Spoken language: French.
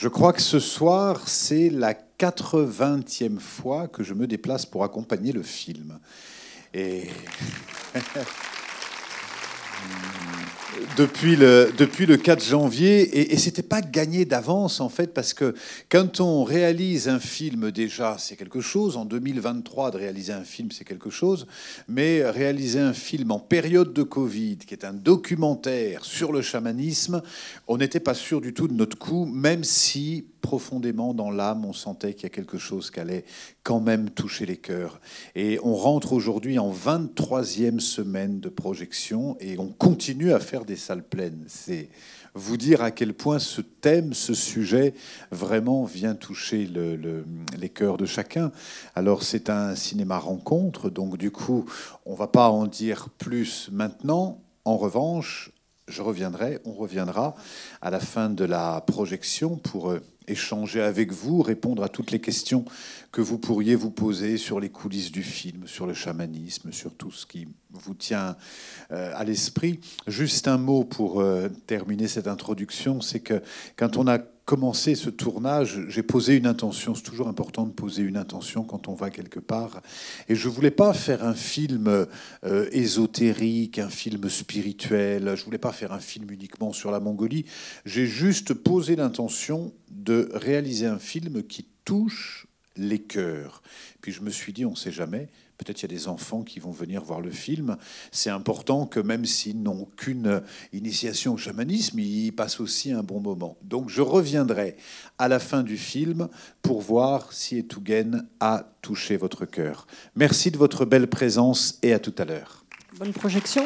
Je crois que ce soir, c'est la 80e fois que je me déplace pour accompagner le film. Et. depuis le, depuis le 4 janvier. Et, et c'était pas gagné d'avance, en fait, parce que quand on réalise un film, déjà, c'est quelque chose. En 2023, de réaliser un film, c'est quelque chose. Mais réaliser un film en période de Covid, qui est un documentaire sur le chamanisme, on n'était pas sûr du tout de notre coup, même si profondément dans l'âme, on sentait qu'il y a quelque chose qui allait quand même toucher les cœurs. Et on rentre aujourd'hui en 23e semaine de projection et on continue à faire des salles pleines. C'est vous dire à quel point ce thème, ce sujet, vraiment vient toucher les cœurs de chacun. Alors c'est un cinéma rencontre, donc du coup, on va pas en dire plus maintenant. En revanche, je reviendrai, on reviendra à la fin de la projection pour euh, échanger avec vous, répondre à toutes les questions que vous pourriez vous poser sur les coulisses du film, sur le chamanisme, sur tout ce qui vous tient euh, à l'esprit. Juste un mot pour euh, terminer cette introduction, c'est que quand on a commencé ce tournage, j'ai posé une intention. C'est toujours important de poser une intention quand on va quelque part. Et je voulais pas faire un film euh, ésotérique, un film spirituel. Je voulais pas faire un film uniquement sur la Mongolie. J'ai juste posé l'intention de réaliser un film qui touche les cœurs. Puis je me suis dit, on ne sait jamais, peut-être il y a des enfants qui vont venir voir le film. C'est important que même s'ils n'ont qu'une initiation au chamanisme, ils passent aussi un bon moment. Donc je reviendrai à la fin du film pour voir si Etugen a touché votre cœur. Merci de votre belle présence et à tout à l'heure. Bonne projection.